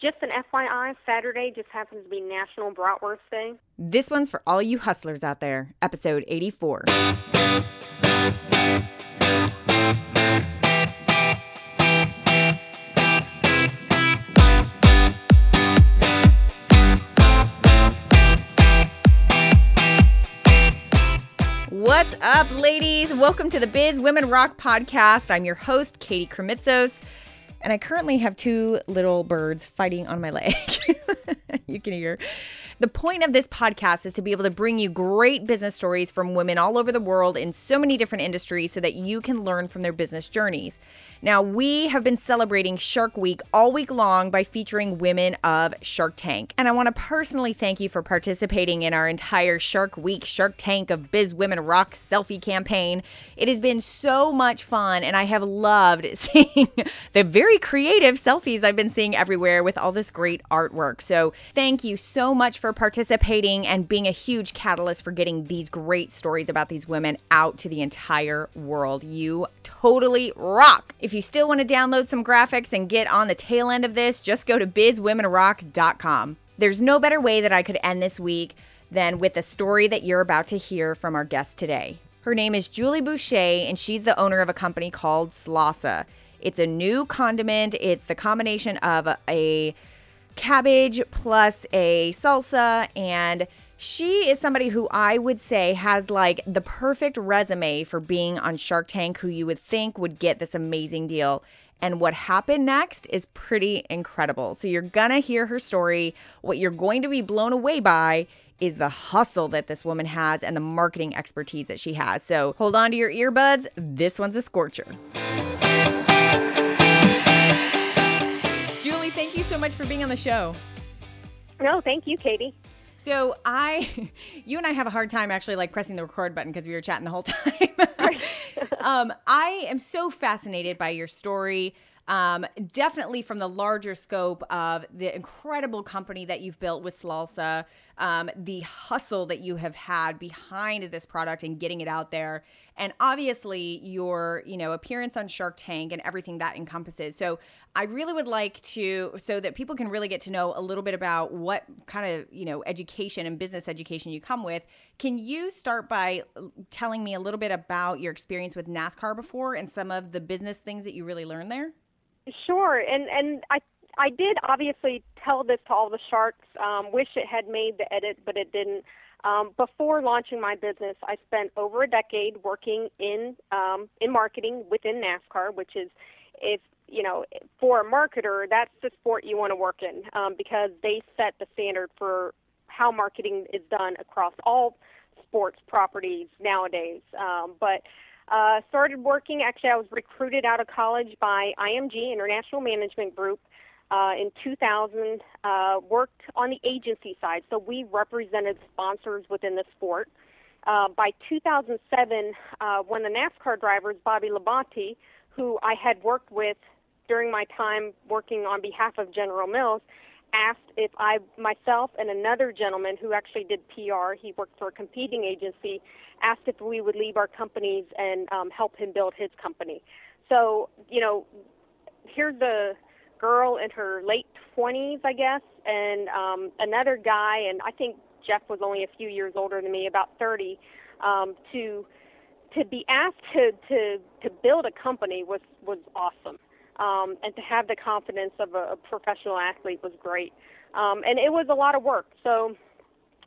just an FYI, Saturday just happens to be National Bratwurst Day. This one's for all you hustlers out there. Episode 84. What's up, ladies? Welcome to the Biz Women Rock podcast. I'm your host, Katie Krimitsos and I currently have two little birds fighting on my leg. you can hear. The point of this podcast is to be able to bring you great business stories from women all over the world in so many different industries so that you can learn from their business journeys. Now, we have been celebrating Shark Week all week long by featuring women of Shark Tank. And I want to personally thank you for participating in our entire Shark Week Shark Tank of Biz Women Rock selfie campaign. It has been so much fun, and I have loved seeing the very creative selfies I've been seeing everywhere with all this great artwork. So, thank you so much for participating and being a huge catalyst for getting these great stories about these women out to the entire world. You totally rock. If you still want to download some graphics and get on the tail end of this, just go to bizwomenrock.com. There's no better way that I could end this week than with the story that you're about to hear from our guest today. Her name is Julie Busha, and she's the owner of a company called Slawsa. It's a new condiment. It's the combination of a cabbage plus a salsa and she is somebody who I would say has like the perfect resume for being on Shark Tank, who you would think would get this amazing deal. And what happened next is pretty incredible. So you're gonna hear her story. What you're going to be blown away by is the hustle that this woman has and the marketing expertise that she has. So hold on to your earbuds. This one's a scorcher. Julie, thank you so much for being on the show. No, thank you, Katie. So I, you and I have a hard time actually like pressing the record button because we were chatting the whole time. um, I am so fascinated by your story. Um, definitely from the larger scope of the incredible company that you've built with Slawsa, um, the hustle that you have had behind this product and getting it out there, and obviously your you know appearance on Shark Tank and everything that encompasses. So I really would like to so that people can really get to know a little bit about what kind of you know education and business education you come with. Can you start by telling me a little bit about your experience with NASCAR before and some of the business things that you really learned there? Sure, and and I I did obviously tell this to all the sharks. Um, wish it had made the edit, but it didn't. Um, before launching my business, I spent over a decade working in um, in marketing within NASCAR, which is if you know for a marketer, that's the sport you want to work in um, because they set the standard for how marketing is done across all sports properties nowadays. Um, but uh, started working, actually, I was recruited out of college by IMG, International Management Group, uh, in 2000. Uh, worked on the agency side, so we represented sponsors within the sport. Uh, by 2007, uh, of the NASCAR drivers, Bobby Labonte, who I had worked with during my time working on behalf of General Mills, asked if I, myself, and another gentleman who actually did PR, he worked for a competing agency, asked if we would leave our companies and um, help him build his company. So, you know, here's the girl in her late 20s, I guess, and um, another guy, and I think Jeff was only a few years older than me, about 30, um, to to be asked to to to build a company was was awesome um, and to have the confidence of a, professional athlete was great. Um, and it was a lot of work. So,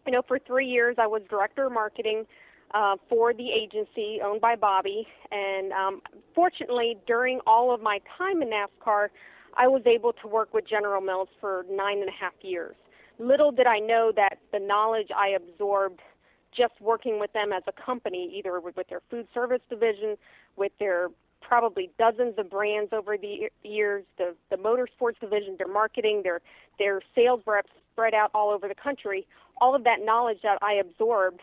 you know, for three years I was director of marketing uh, for the agency owned by Bobby. And um, fortunately, during all of my time in NASCAR, I was able to work with General Mills for nine and a half years. Little did I know that the knowledge I absorbed just working with them as a company, either with their food service division, with their probably dozens of brands over the years. The the motorsports division, their marketing, their their sales reps spread out all over the country. All of that knowledge that I absorbed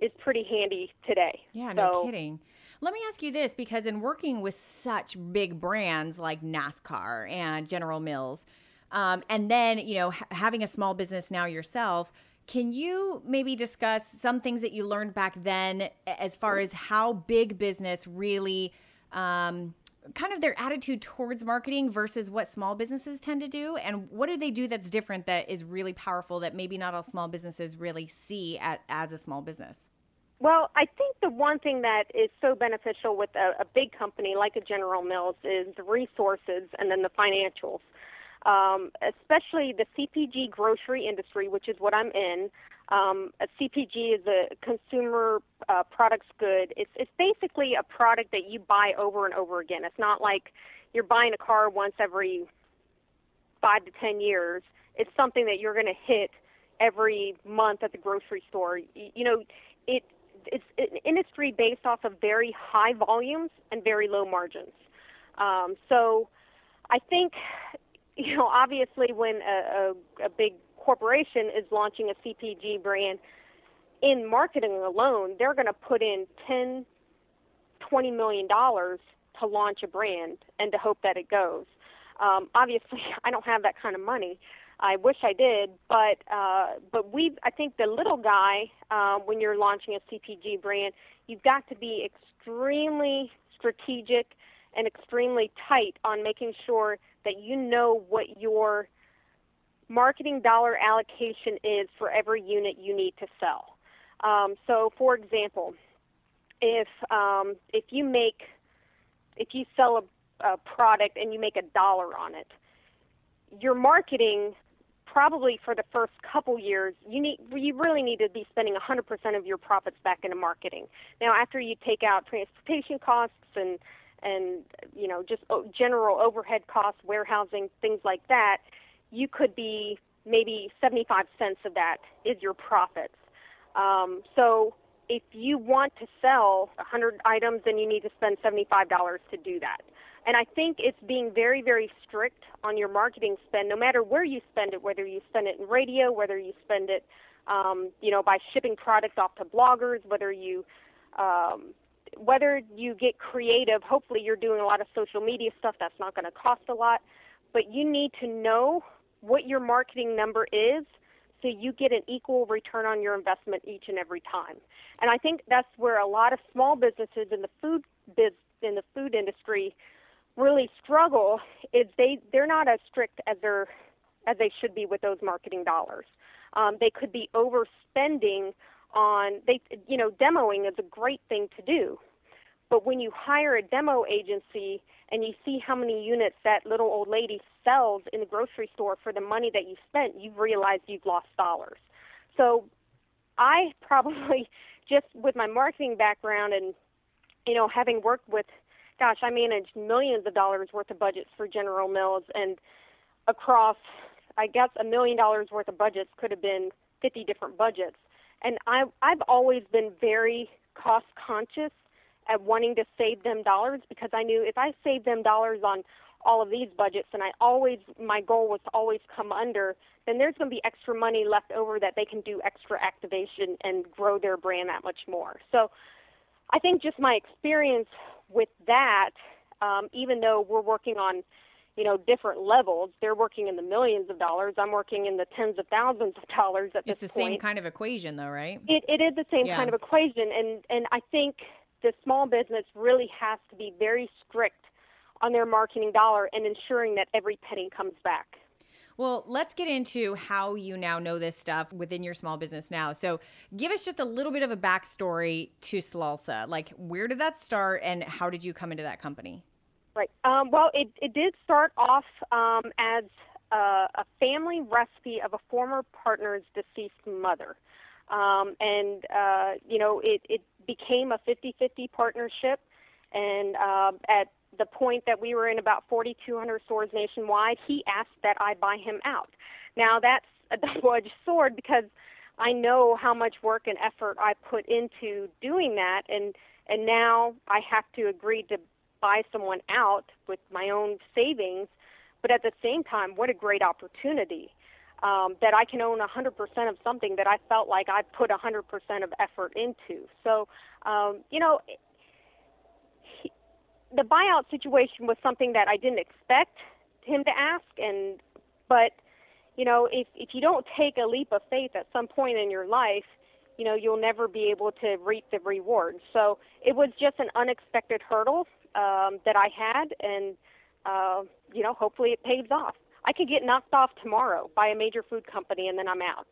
is pretty handy today. Yeah, no so, kidding. Let me ask you this because in working with such big brands like NASCAR and General Mills, um, and then you know ha- having a small business now yourself, can you maybe discuss some things that you learned back then as far as how big business really um, kind of their attitude towards marketing versus what small businesses tend to do and what do they do that's different that is really powerful that maybe not all small businesses really see at, as a small business well, I think the one thing that is so beneficial with a, a big company like a General Mills is the resources and then the financials. Um, especially the CPG grocery industry, which is what I'm in. Um, a CPG is a consumer uh, products good. It's it's basically a product that you buy over and over again. It's not like you're buying a car once every five to ten years. It's something that you're going to hit every month at the grocery store. You, you know, it it's an industry based off of very high volumes and very low margins. Um, so I think, you know, obviously when a, a, a big corporation is launching a CPG brand, in marketing alone, they're going to put in 10, 20 million dollars to launch a brand and to hope that it goes. Um, obviously, I don't have that kind of money, I wish I did, but uh, but we I think the little guy uh, when you're launching a CPG brand, you've got to be extremely strategic and extremely tight on making sure that you know what your marketing dollar allocation is for every unit you need to sell. Um, so, for example, if um, if you make if you sell a, a product and you make a dollar on it, your marketing probably for the first couple years, you need you really need to be spending 100% of your profits back into marketing. Now, after you take out transportation costs and and you know just general overhead costs, warehousing, things like that, you could be maybe 75 cents of that is your profits. Um, so if you want to sell 100 items, then you need to spend $75 to do that. And I think it's being very, very strict on your marketing spend, no matter where you spend it, whether you spend it in radio, whether you spend it, um, you know, by shipping products off to bloggers, whether you, um, whether you get creative. Hopefully, you're doing a lot of social media stuff. That's not going to cost a lot, but you need to know what your marketing number is so you get an equal return on your investment each and every time. And I think that's where a lot of small businesses in the food biz in the food industry really struggle is they they're not as strict as they're as they should be with those marketing dollars. Um, they could be overspending on they you know demoing is a great thing to do, but when you hire a demo agency and you see how many units that little old lady sells in the grocery store for the money that you spent, you realize you've lost dollars. So I probably just with my marketing background and you know having worked with gosh, I managed millions of dollars worth of budgets for General Mills and across, I guess, a million dollars worth of budgets could have been 50 different budgets. And I, I've always been very cost conscious at wanting to save them dollars because I knew if I save them dollars on all of these budgets and I always my goal was to always come under, then there's going to be extra money left over that they can do extra activation and grow their brand that much more. So I think just my experience with that, um, even though we're working on, you know, different levels, they're working in the millions of dollars. I'm working in the tens of thousands of dollars at it's this point. It's the same kind of equation, though, right? It, it is the same yeah. kind of equation, and and I think the small business really has to be very strict on their marketing dollar and ensuring that every penny comes back. Well, let's get into how you now know this stuff within your small business now. So, give us just a little bit of a backstory to Slawsa. Like, where did that start and how did you come into that company? Right. Um, well, it, it did start off um, as a, a, family recipe of a former partner's deceased mother. Um, and, uh, you know, it, it became a 50 50 partnership. And uh, at the point that we were in about 4,200 stores nationwide, he asked that I buy him out. Now that's a double-edged sword because I know how much work and effort I put into doing that, and and now I have to agree to buy someone out with my own savings. But at the same time, what a great opportunity um, that I can own 100% of something that I felt like I put 100% of effort into. So, um, you know, the buyout situation was something that I didn't expect him to ask, and but you know, if if you don't take a leap of faith at some point in your life, you know, you'll never be able to reap the reward. So it was just an unexpected hurdle, um, that I had, and uh, you know, hopefully it pays off. I could get knocked off tomorrow by a major food company, and then I'm out.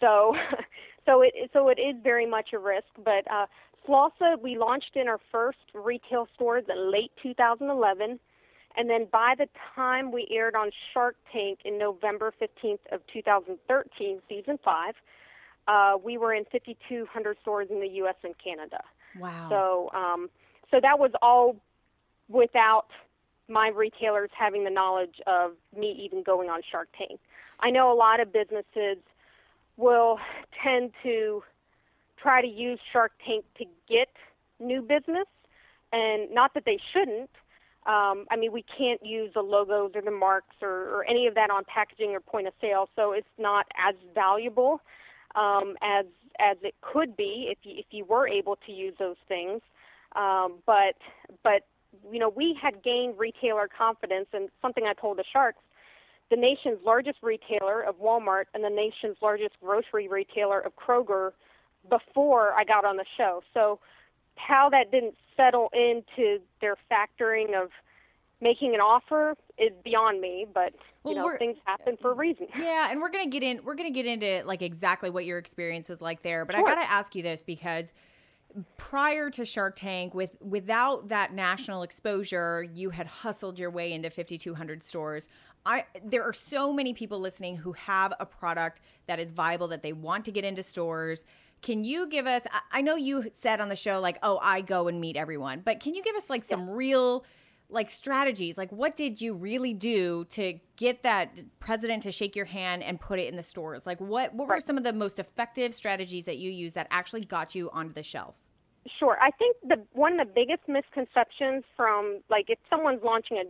So, so it so it is very much a risk. But uh, Slawsa, we launched in our first retail stores in late 2011, and then by the time we aired on Shark Tank in November 15th of 2013, season five, uh, we were in 5,200 stores in the U.S. and Canada. Wow. So, um, so that was all without my retailers having the knowledge of me even going on Shark Tank. I know a lot of businesses will tend to try to use Shark Tank to get new business, and not that they shouldn't. Um, I mean, we can't use the logos or the marks or, or any of that on packaging or point of sale, so it's not as valuable um, as as it could be if you, if you were able to use those things. Um, but but you know, we had gained retailer confidence, and something I told the Sharks, the nation's largest retailer of Walmart and the nation's largest grocery retailer of Kroger before I got on the show. So how that didn't settle into their factoring of making an offer is beyond me, but you Well, know, things happen for a reason. Yeah, and we're gonna get in. We're gonna get into like exactly what your experience was like there. But Sure. I gotta ask you this because prior to Shark Tank, with without that national exposure, you had hustled your way into 5,200 stores. I there are so many people listening who have a product that is viable that they want to get into stores. Can you give us? I- I know you said on the show like, oh, I go and meet everyone, but can you give us like some real like strategies like what did you really do to get that president to shake your hand and put it in the stores like what what were some of the most effective strategies that you used that actually got you onto the shelf Sure. I think the one of the biggest misconceptions from like if someone's launching a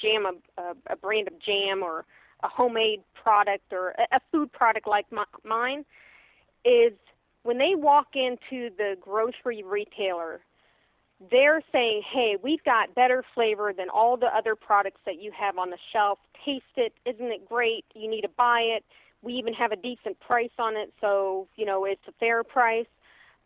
jam, a, a, brand of jam or a homemade product or a, food product like mi- mine, is when they walk into the grocery retailer, they're saying, "Hey, we've got better flavor than all the other products that you have on the shelf. Taste it. Isn't it great? You need to buy it. We even have a decent price on it, so you know it's a fair price."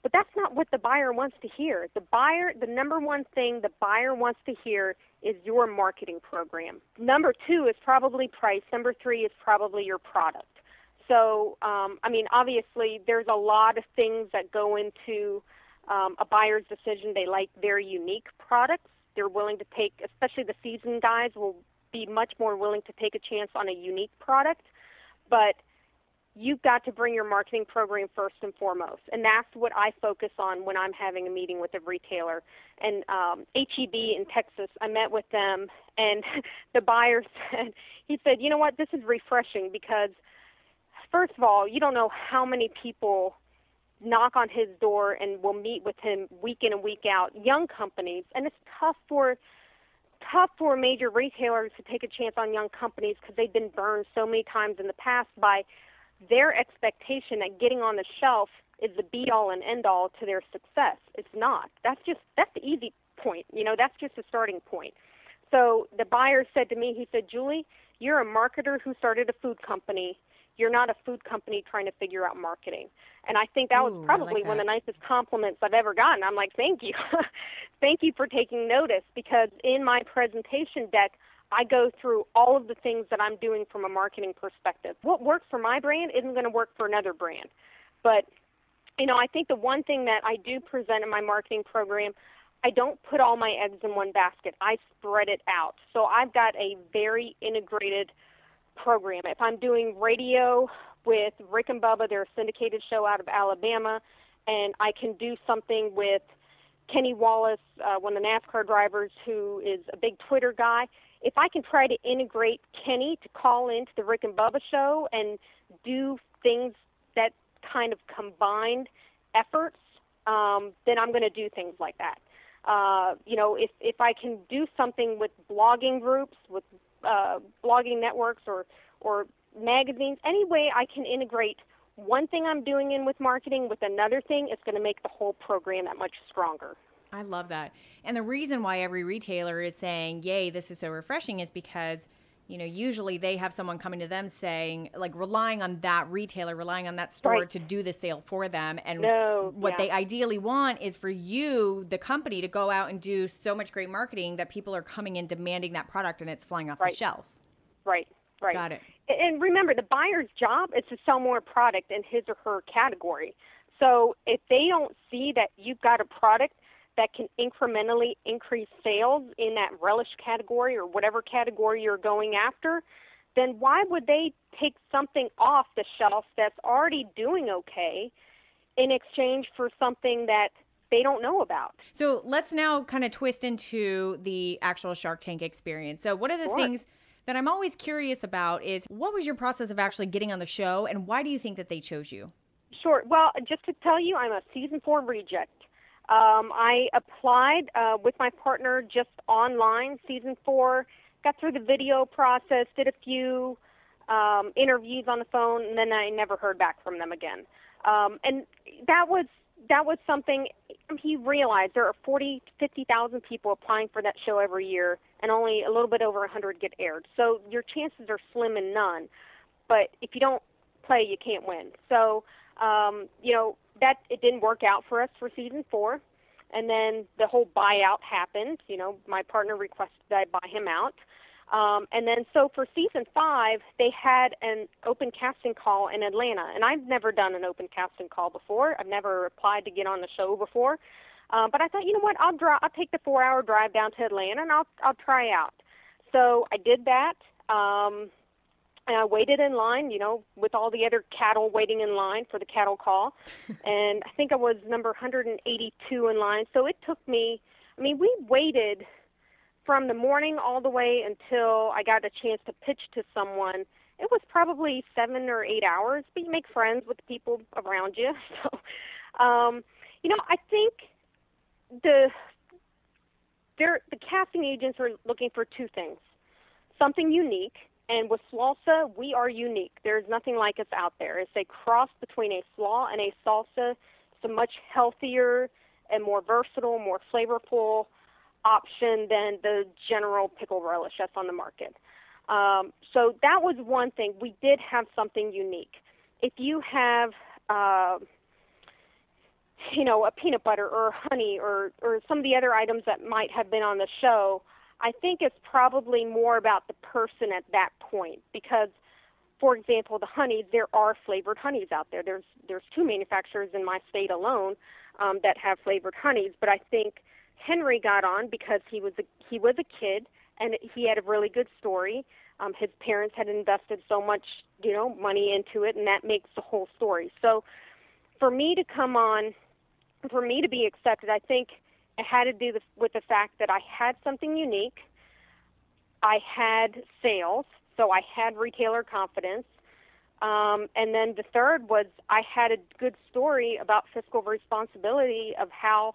But that's not what the buyer wants to hear. The buyer, the number one thing the buyer wants to hear is your marketing program. Number two is probably price. Number three is probably your product. So, um, I mean, obviously, there's a lot of things that go into um, a buyer's decision. They like very unique products. They're willing to take, especially the seasoned guys, will be much more willing to take a chance on a unique product. But you've got to bring your marketing program first and foremost. And that's what I focus on when I'm having a meeting with a retailer. And um, HEB in Texas, I met with them, and the buyer said, he said, you know what, this is refreshing because, first of all, you don't know how many people knock on his door and will meet with him week in and week out, young companies, and it's tough for tough for major retailers to take a chance on young companies because they've been burned so many times in the past by their expectation that getting on the shelf is the be all and end all to their success. It's not. That's just that's the easy point. You know, that's just a starting point. So the buyer said to me, he said, Julie, you're a marketer who started a food company. You're not a food company trying to figure out marketing. And I think that Ooh, was probably like one of the nicest compliments I've ever gotten. I'm like, thank you. thank you for taking notice because in my presentation deck, I go through all of the things that I'm doing from a marketing perspective. What works for my brand isn't going to work for another brand. But, you know, I think the one thing that I do present in my marketing program, I don't put all my eggs in one basket. I spread it out. So I've got a very integrated program. If I'm doing radio with Rick and Bubba, they're a syndicated show out of Alabama, and I can do something with Kenny Wallace, uh, one of the NASCAR drivers who is a big Twitter guy. If I can try to integrate Kenny to call into the Rick and Bubba show and do things that kind of combined efforts, um, then I'm going to do things like that. Uh, you know, if if I can do something with blogging groups, with uh, blogging networks, or or magazines, any way I can integrate one thing I'm doing in with marketing with another thing, it's going to make the whole program that much stronger. I love that. And the reason why every retailer is saying, "Yay, this is so refreshing," is because you know, usually they have someone coming to them saying, like, relying on that retailer, relying on that store Right. to do the sale for them. And No, what yeah. they ideally want is for you, the company, to go out and do so much great marketing that people are coming in demanding that product and it's flying off the shelf. Right. Right. Got it. And remember, the buyer's job is to sell more product in his or her category. So if they don't see that you've got a product that can incrementally increase sales in that relish category or whatever category you're going after, then why would they take something off the shelf that's already doing okay in exchange for something that they don't know about? So let's now kind of twist into the actual Shark Tank experience. So, one of the Sure. things that I'm always curious about is what was your process of actually getting on the show and why do you think that they chose you? Sure. Well, just to tell you, I'm a season four reject. Um, I applied uh, with my partner just online, season four, got through the video process, did a few um, interviews on the phone, and then I never heard back from them again. Um, and that was that was something he realized there are 40 to 50,000 people applying for that show every year, and only a little bit over 100 get aired. So your chances are slim and none. But if you don't play, you can't win. So um, you know that it didn't work out for us for season four, and then the whole buyout happened. You know, my partner requested that I buy him out. Um, and then, so for season five, they had an open casting call in Atlanta, and I've never done an open casting call before. I've never applied to get on the show before, um, but I thought, you know what, I'll drive. I'll take the four-hour drive down to Atlanta, and I'll I'll try out. So I did that. Um, and I waited in line, you know, with all the other cattle waiting in line for the cattle call. and I think I was number 182 in line. So it took me, I mean, we waited from the morning all the way until I got a chance to pitch to someone. It was probably seven or eight hours, but you make friends with the people around you. So, um, you know, I think the they're, the casting agents are looking for two things something unique and with Slawsa, we are unique. There's nothing like us out there. It's a cross between a slaw and a salsa. It's a much healthier and more versatile, more flavorful option than the general pickle relish that's on the market. Um, so that was one thing. We did have something unique. If you have, uh, you know, a peanut butter or honey or or some of the other items that might have been on the show, I think it's probably more about the person at that point because for example, the honeys, there are flavored honeys out there. There's there's two manufacturers in my state alone um, that have flavored honeys, but I think Henry got on because he was a he was a kid and he had a really good story. Um, his parents had invested so much, you know, money into it, and that makes the whole story. So, for me to come on, for me to be accepted, I think it had to do with the fact that I had something unique. I had sales, so I had retailer confidence. Um, and then the third was I had a good story about fiscal responsibility of how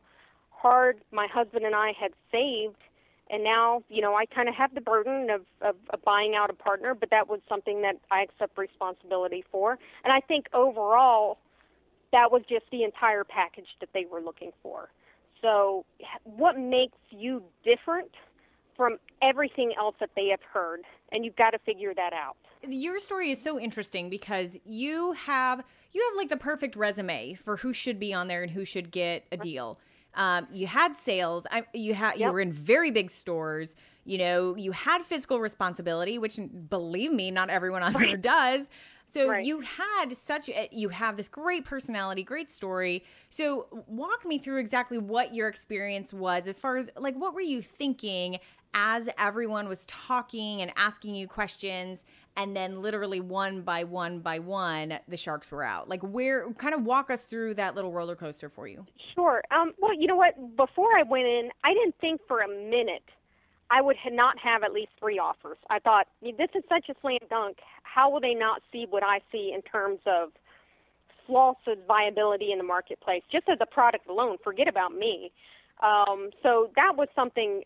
hard my husband and I had saved. And now, you know, I kind of have the burden of, of, of buying out a partner, but that was something that I accept responsibility for. And I think overall, that was just the entire package that they were looking for. So, what makes you different from everything else that they have heard? And you've got to figure that out. Your story is so interesting because you have you have like the perfect resume for who should be on there and who should get a deal. Um, you had sales. I, you had you were in very big stores. You know, you had fiscal responsibility, which believe me, not everyone on there does. So Right. you had such a, you have this great personality, great story. So walk me through exactly what your experience was as far as like what were you thinking as everyone was talking and asking you questions and then literally one by one by one the sharks were out. Like where kind of walk us through that little roller coaster for you. Sure. Um, well, you know what? Before I went in, I didn't think for a minute I would not have at least three offers. I thought this is such a slam dunk. How will they not see what I see in terms of Slawsa's viability in the marketplace, just as a product alone? Forget about me. Um, so that was something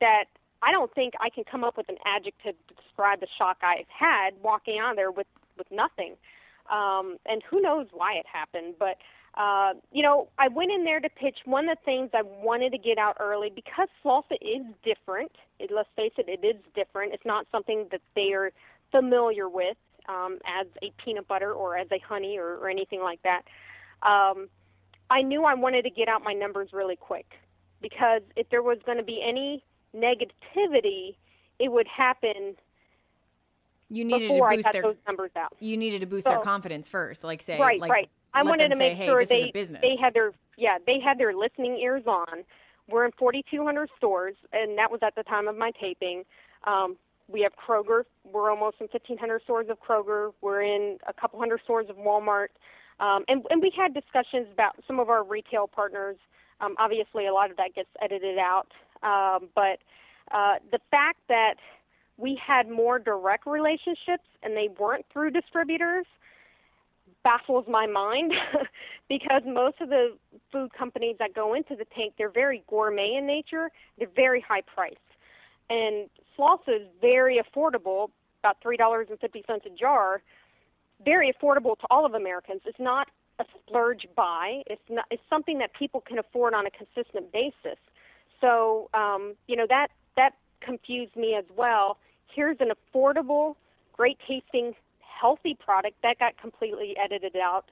that I don't think I can come up with an adjective to describe the shock I've had walking on there with with nothing. Um, and who knows why it happened, but uh, you know, I went in there to pitch one of the things I wanted to get out early because Slawsa is different. It, let's face it, it is different. It's not something that they are familiar with um, as a peanut butter or as a honey or, or anything like that. Um, I knew I wanted to get out my numbers really quick because if there was going to be any negativity, it would happen you needed before to boost I got their those numbers out. you needed to boost So- their confidence first, like say right, like right. I wanted to make sure they they had their yeah they had their listening ears on. We're in 4,200 stores, and that was at the time of my taping. Um, we have Kroger. We're almost in 1,500 stores of Kroger. We're in a couple hundred stores of Walmart, um, and and we had discussions about some of our retail partners. Um, obviously, a lot of that gets edited out, um, but uh, the fact that we had more direct relationships and they weren't through distributors baffles my mind because most of the food companies that go into the tank they're very gourmet in nature. They're very high priced. And Slawsa is very affordable about three dollars and fifty cents a jar very affordable to all of americans. It's not a splurge buy. It's not it's something that people can afford on a consistent basis so um, you know that that confused me as well. Here's an affordable great tasting healthy product that got completely edited out.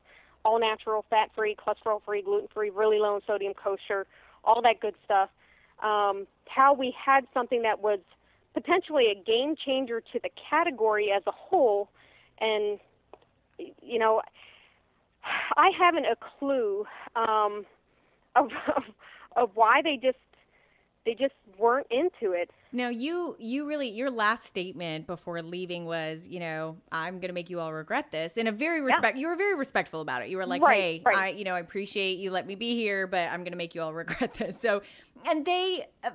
All natural fat free cholesterol free gluten free really low in sodium kosher all that good stuff. Um, how we had something that was potentially a game changer to the category as a whole and you know i haven't a clue um, of, of of why they just they just weren't into it Now you you really your last statement before leaving was, you know, I'm going to make you all regret this. In a very respect you were very respectful about it. You were like, Right, "Hey, right. I you know, I appreciate you let me be here, but I'm going to make you all regret this." So, and they uh,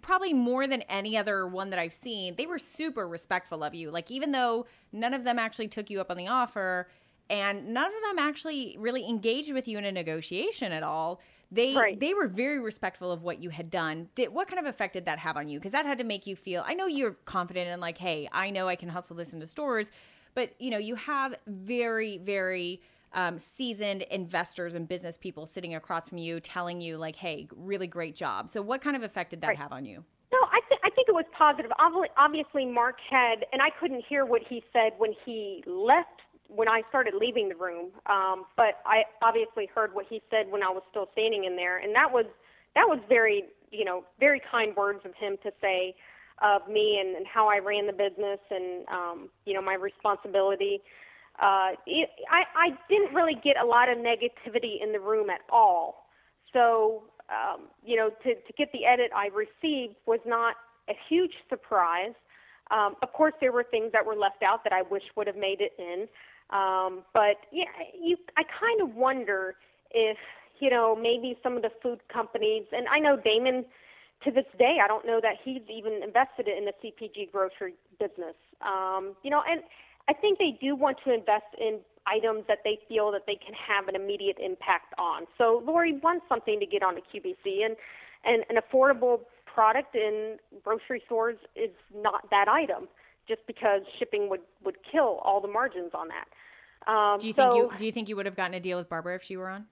probably more than any other one that I've seen, they were super respectful of you. Like even though none of them actually took you up on the offer and none of them actually really engaged with you in a negotiation at all. They Right. they were very respectful of what you had done. Did what kind of effect did that have on you? Because that had to make you feel. I know you're confident and like, hey, I know I can hustle this into stores, but you know you have very very um, seasoned investors and business people sitting across from you, telling you like, hey, really great job. So what kind of effect did that Right. have on you? No, I, th- I think it was positive. Obviously, Mark had, and I couldn't hear what he said when he left, when I started leaving the room. Um, but I obviously heard what he said when I was still standing in there, and that was that was very, you know, very kind words of him to say of me and, and how I ran the business and, um, you know, my responsibility. Uh, it, I, I didn't really get a lot of negativity in the room at all. So, um, you know, to, to get the edit I received was not a huge surprise. Um, of course, there were things that were left out that I wish would have made it in. Um, but yeah, you, I kind of wonder if, you know, maybe some of the food companies, and I know Daymond, to this day, I don't know that he's even invested in the CPG grocery business. Um, you know, and I think they do want to invest in items that they feel that they can have an immediate impact on. So Lori wants something to get on a QVC, and and an affordable product in grocery stores is not that item, just because shipping would would kill all the margins on that. Um, Do you think you do you think you would have gotten a deal with Barbara if she were on?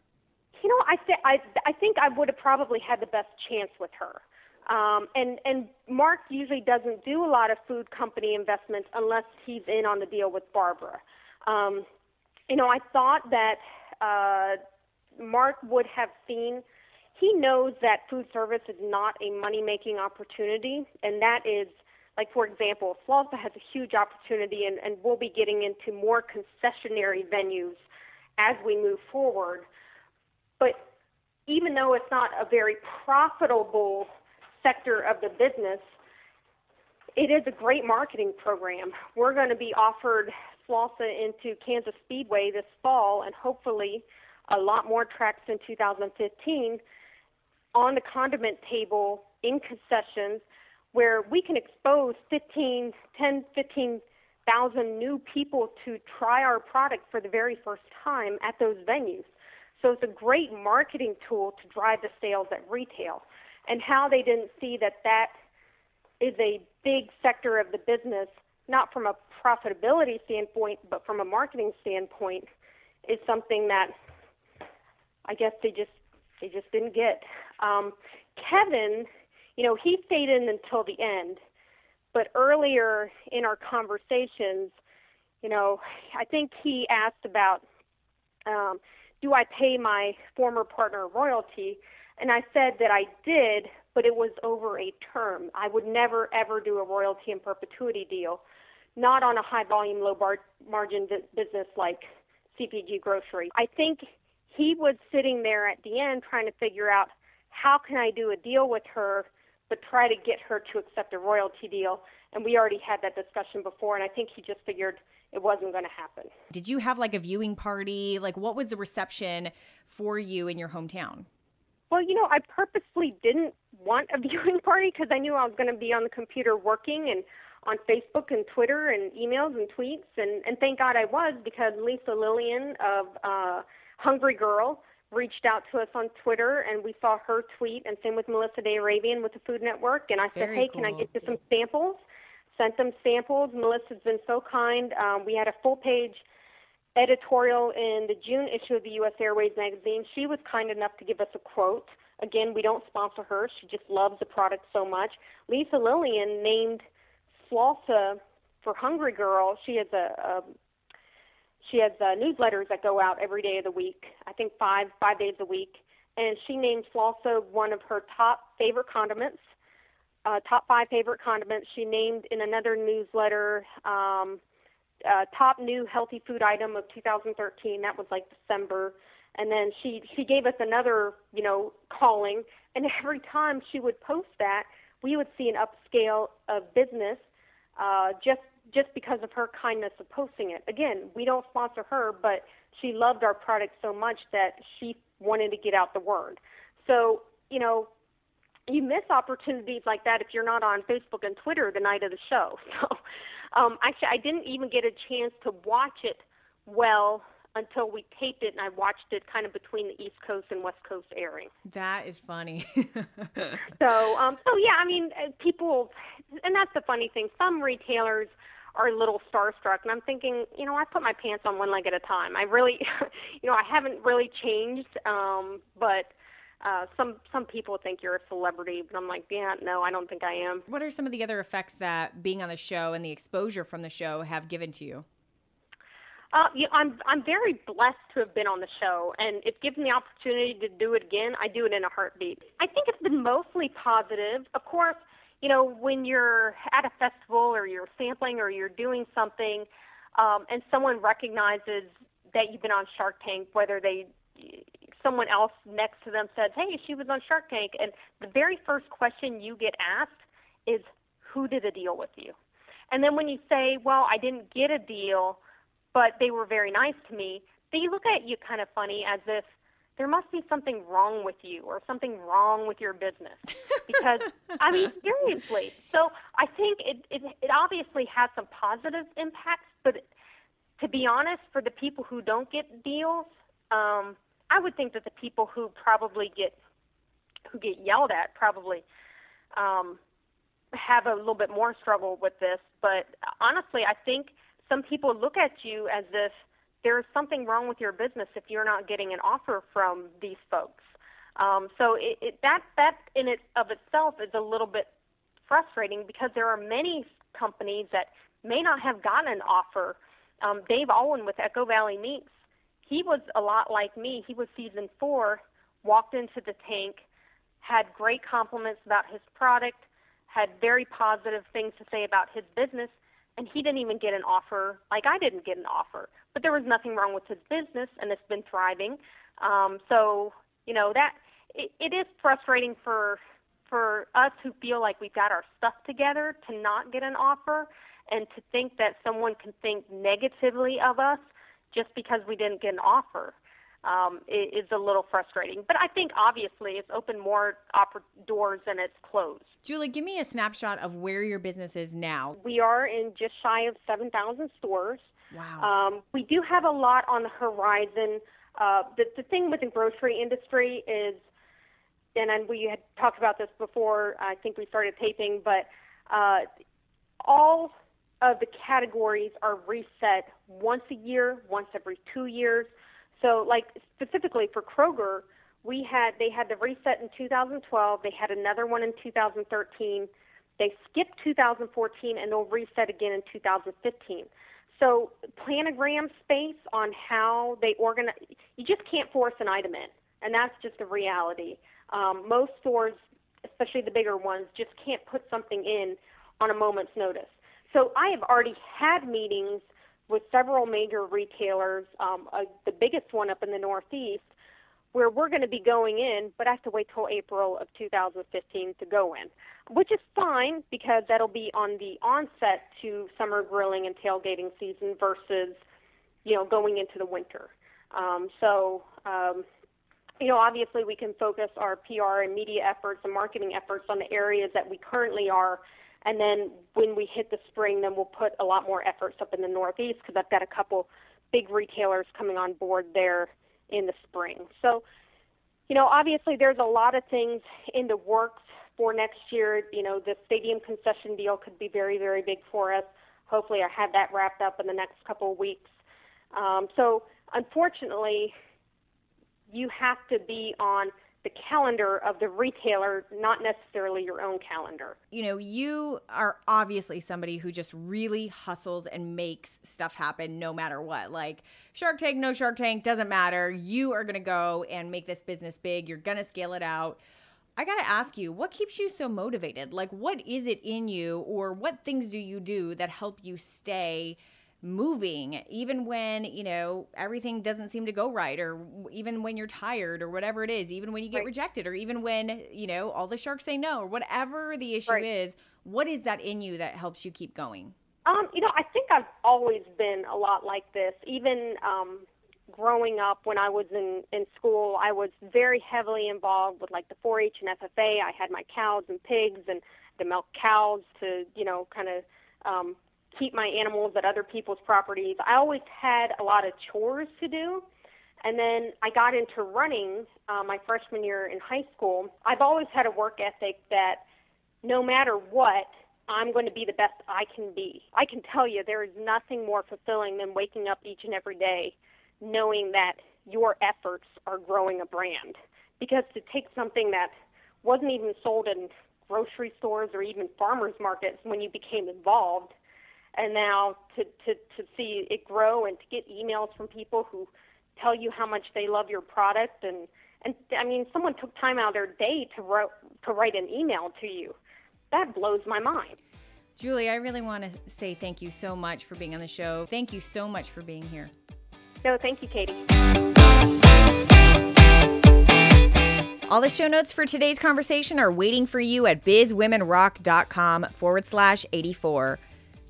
you know, I th- I I think I would have probably had the best chance with her. Um, and and Mark usually doesn't do a lot of food company investments unless he's in on the deal with Barbara. Um, you know, I thought that uh, Mark would have seen. He knows that food service is not a money making opportunity, and that is like for example, Slawsa has a huge opportunity, and, and we'll be getting into more concessionary venues as we move forward. But even though it's not a very profitable sector of the business, it is a great marketing program. We're going to be offered Slawsa into Kansas Speedway this fall and hopefully a lot more tracks in 2015 on the condiment table in concessions where we can expose 15, 10, 15,000 new people to try our product for the very first time at those venues. So it's a great marketing tool to drive the sales at retail. And how they didn't see that that is a big sector of the business, not from a profitability standpoint, but from a marketing standpoint, is something that I guess they just they just didn't get. Um, Kevin, you know, he stayed in until the end, but earlier in our conversations, you know, I think he asked about um, do I pay my former partner royalty? And I said that I did, but it was over a term. I would never ever do a royalty in perpetuity deal, not on a high volume, low bar- margin business like CPG grocery. I think he was sitting there at the end trying to figure out how can I do a deal with her, but try to get her to accept a royalty deal. And we already had that discussion before, and I think he just figured it wasn't going to happen. Did you have like a viewing party? Like, what was the reception for you in your hometown? Well, you know, I purposely didn't want a viewing party because I knew I was going to be on the computer working and on Facebook and Twitter and emails and tweets. And, and thank God I was because Lisa Lillien of uh, Hungry Girl reached out to us on Twitter and we saw her tweet, and same with Melissa d'Arabian with the Food Network. And I said, Very hey, cool. can I get you some samples? Sent them samples. Melissa's been so kind. Um, we had a full page editorial in the June issue of the U.S. Airways magazine. She was kind enough to give us a quote. Again, we don't sponsor her. She just loves the product so much. Lisa Lillien named Slawsa for Hungry Girl. She has a, a she has uh, newsletters that go out every day of the week. I think five five days a week, and she named Slawsa one of her top favorite condiments. Uh, top five favorite condiments. She named in another newsletter um, uh, top new healthy food item of 2013. That was like December, and then she she gave us another you know calling, and every time she would post that, we would see an upscale of business uh, just just because of her kindness of posting it. Again, we don't sponsor her, but she loved our product so much that she wanted to get out the word. So, you know, you miss opportunities like that if you're not on Facebook and Twitter the night of the show. So, um, actually, I didn't even get a chance to watch it well until we taped it, and I watched it kind of between the East Coast and West Coast airing. That is funny. so, um, so yeah, I mean, uh, people, and that's the funny thing. Some retailers are a little starstruck, and I'm thinking, you know, I put my pants on one leg at a time. I really, you know, I haven't really changed, um, but. Uh, some some people think you're a celebrity, but I'm like, yeah, no, I don't think I am. What are some of the other effects that being on the show and the exposure from the show have given to you? Uh, you know, I'm I'm very blessed to have been on the show, and if given the opportunity to do it again, I do it in a heartbeat. I think it's been mostly positive. Of course, you know, when you're at a festival or you're sampling or you're doing something, um, and someone recognizes that you've been on Shark Tank, whether they someone else next to them says, "Hey, she was on Shark Tank," and the very first question you get asked is, "Who did a deal with you?" And then when you say, "Well, I didn't get a deal," but they were very nice to me, they look at you kind of funny as if there must be something wrong with you or something wrong with your business. Because I mean, seriously. So I think it, it it obviously has some positive impacts, but to be honest, for the people who don't get deals, um, I would think that the people who probably get who get yelled at probably um, have a little bit more struggle with this. But honestly, I think some people look at you as if there's something wrong with your business if you're not getting an offer from these folks. Um, so it, it, that that in it of itself is a little bit frustrating because there are many companies that may not have gotten an offer. Um, Dave Alwyn with Echo Valley Meats, he was a lot like me. He was season four, walked into the tank, had great compliments about his product, had very positive things to say about his business, and he didn't even get an offer like I didn't get an offer. But there was nothing wrong with his business, and it's been thriving. Um, so you know that it, it is frustrating for for us who feel like we've got our stuff together to not get an offer, and to think that someone can think negatively of us just because we didn't get an offer. Um, is a little frustrating, but I think obviously it's opened more oppor- doors than it's closed. Julie, give me a snapshot of where your business is now. We are in just shy of 7,000 stores. Wow. Um, we do have a lot on the horizon. Uh, the, the thing with the grocery industry is, and, and we had talked about this before, I think we started taping, but uh, all of the categories are reset once a year, once every two years. So, like specifically for Kroger, we had they had the reset in 2012. They had another one in 2013. They skipped 2014, and they'll reset again in 2015. So, planogram space on how they organize, you just can't force an item in, and that's just a reality. Um, most stores, especially the bigger ones, just can't put something in on a moment's notice. So, I have already had meetings with several major retailers, um, uh, the biggest one up in the Northeast, where we're going to be going in, but I have to wait till April of 2015 to go in, which is fine because that'll be on the onset to summer grilling and tailgating season versus, you know, going into the winter. Um, so, um, you know, obviously we can focus our PR and media efforts and marketing efforts on the areas that we currently are and then when we hit the spring, then we'll put a lot more efforts up in the Northeast because I've got a couple big retailers coming on board there in the spring. So, you know, obviously there's a lot of things in the works for next year. You know, the stadium concession deal could be very, very big for us. Hopefully, I have that wrapped up in the next couple of weeks. Um, so, unfortunately, you have to be on the calendar of the retailer, not necessarily your own calendar. You know, you are obviously somebody who just really hustles and makes stuff happen no matter what. Like Shark Tank, no Shark Tank, doesn't matter. You are going to go and make this business big. You're going to scale it out. I got to ask you, what keeps you so motivated? Like, what is it in you, or what things do you do that help you stay? Moving even when you know everything doesn't seem to go right or even when you're tired or whatever it is even when you get right. rejected or even when you know all the sharks say no or whatever the issue right. is what is that in you that helps you keep going um you know i think i've always been a lot like this even um growing up when i was in in school i was very heavily involved with like the 4-h and ffa i had my cows and pigs and the milk cows to you know kind of um keep my animals at other people's properties. I always had a lot of chores to do. And then I got into running uh, my freshman year in high school. I've always had a work ethic that no matter what, I'm going to be the best I can be. I can tell you there is nothing more fulfilling than waking up each and every day knowing that your efforts are growing a brand. Because to take something that wasn't even sold in grocery stores or even farmers markets when you became involved – and now to, to, to see it grow and to get emails from people who tell you how much they love your product and and I mean someone took time out of their day to write to write an email to you. That blows my mind. Julie, I really want to say thank you so much for being on the show. Thank you so much for being here. No, thank you, Katie. All the show notes for today's conversation are waiting for you at bizwomenrock.com forward slash 84.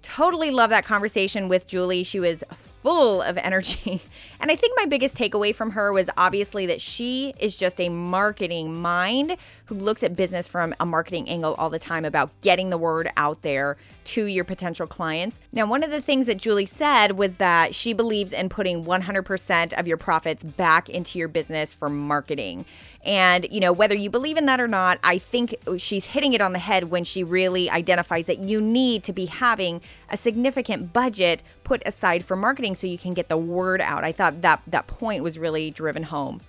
Totally love that conversation with Julie. She was full of energy. And I think my biggest takeaway from her was obviously that she is just a marketing mind who looks at business from a marketing angle all the time about getting the word out there to your potential clients. Now, one of the things that Julie said was that she believes in putting 100% of your profits back into your business for marketing. And, you know, whether you believe in that or not, I think she's hitting it on the head when she really identifies that you need to be having a significant budget put aside for marketing so you can get the word out. I thought that that point was really driven home.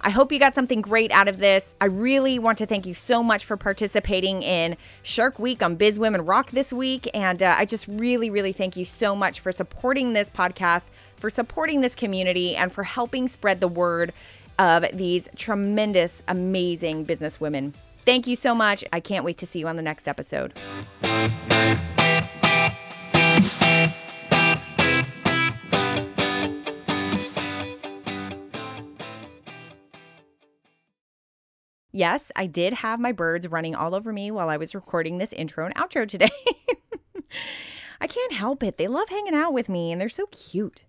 I hope you got something great out of this. I really want to thank you so much for participating in Shark Week on Biz Women Rock this week. And uh, I just really, really thank you so much for supporting this podcast, for supporting this community, and for helping spread the word of these tremendous, amazing business women. Thank you so much. I can't wait to see you on the next episode. Yes, I did have my birds running all over me while I was recording this intro and outro today. I can't help it. They love hanging out with me and they're so cute.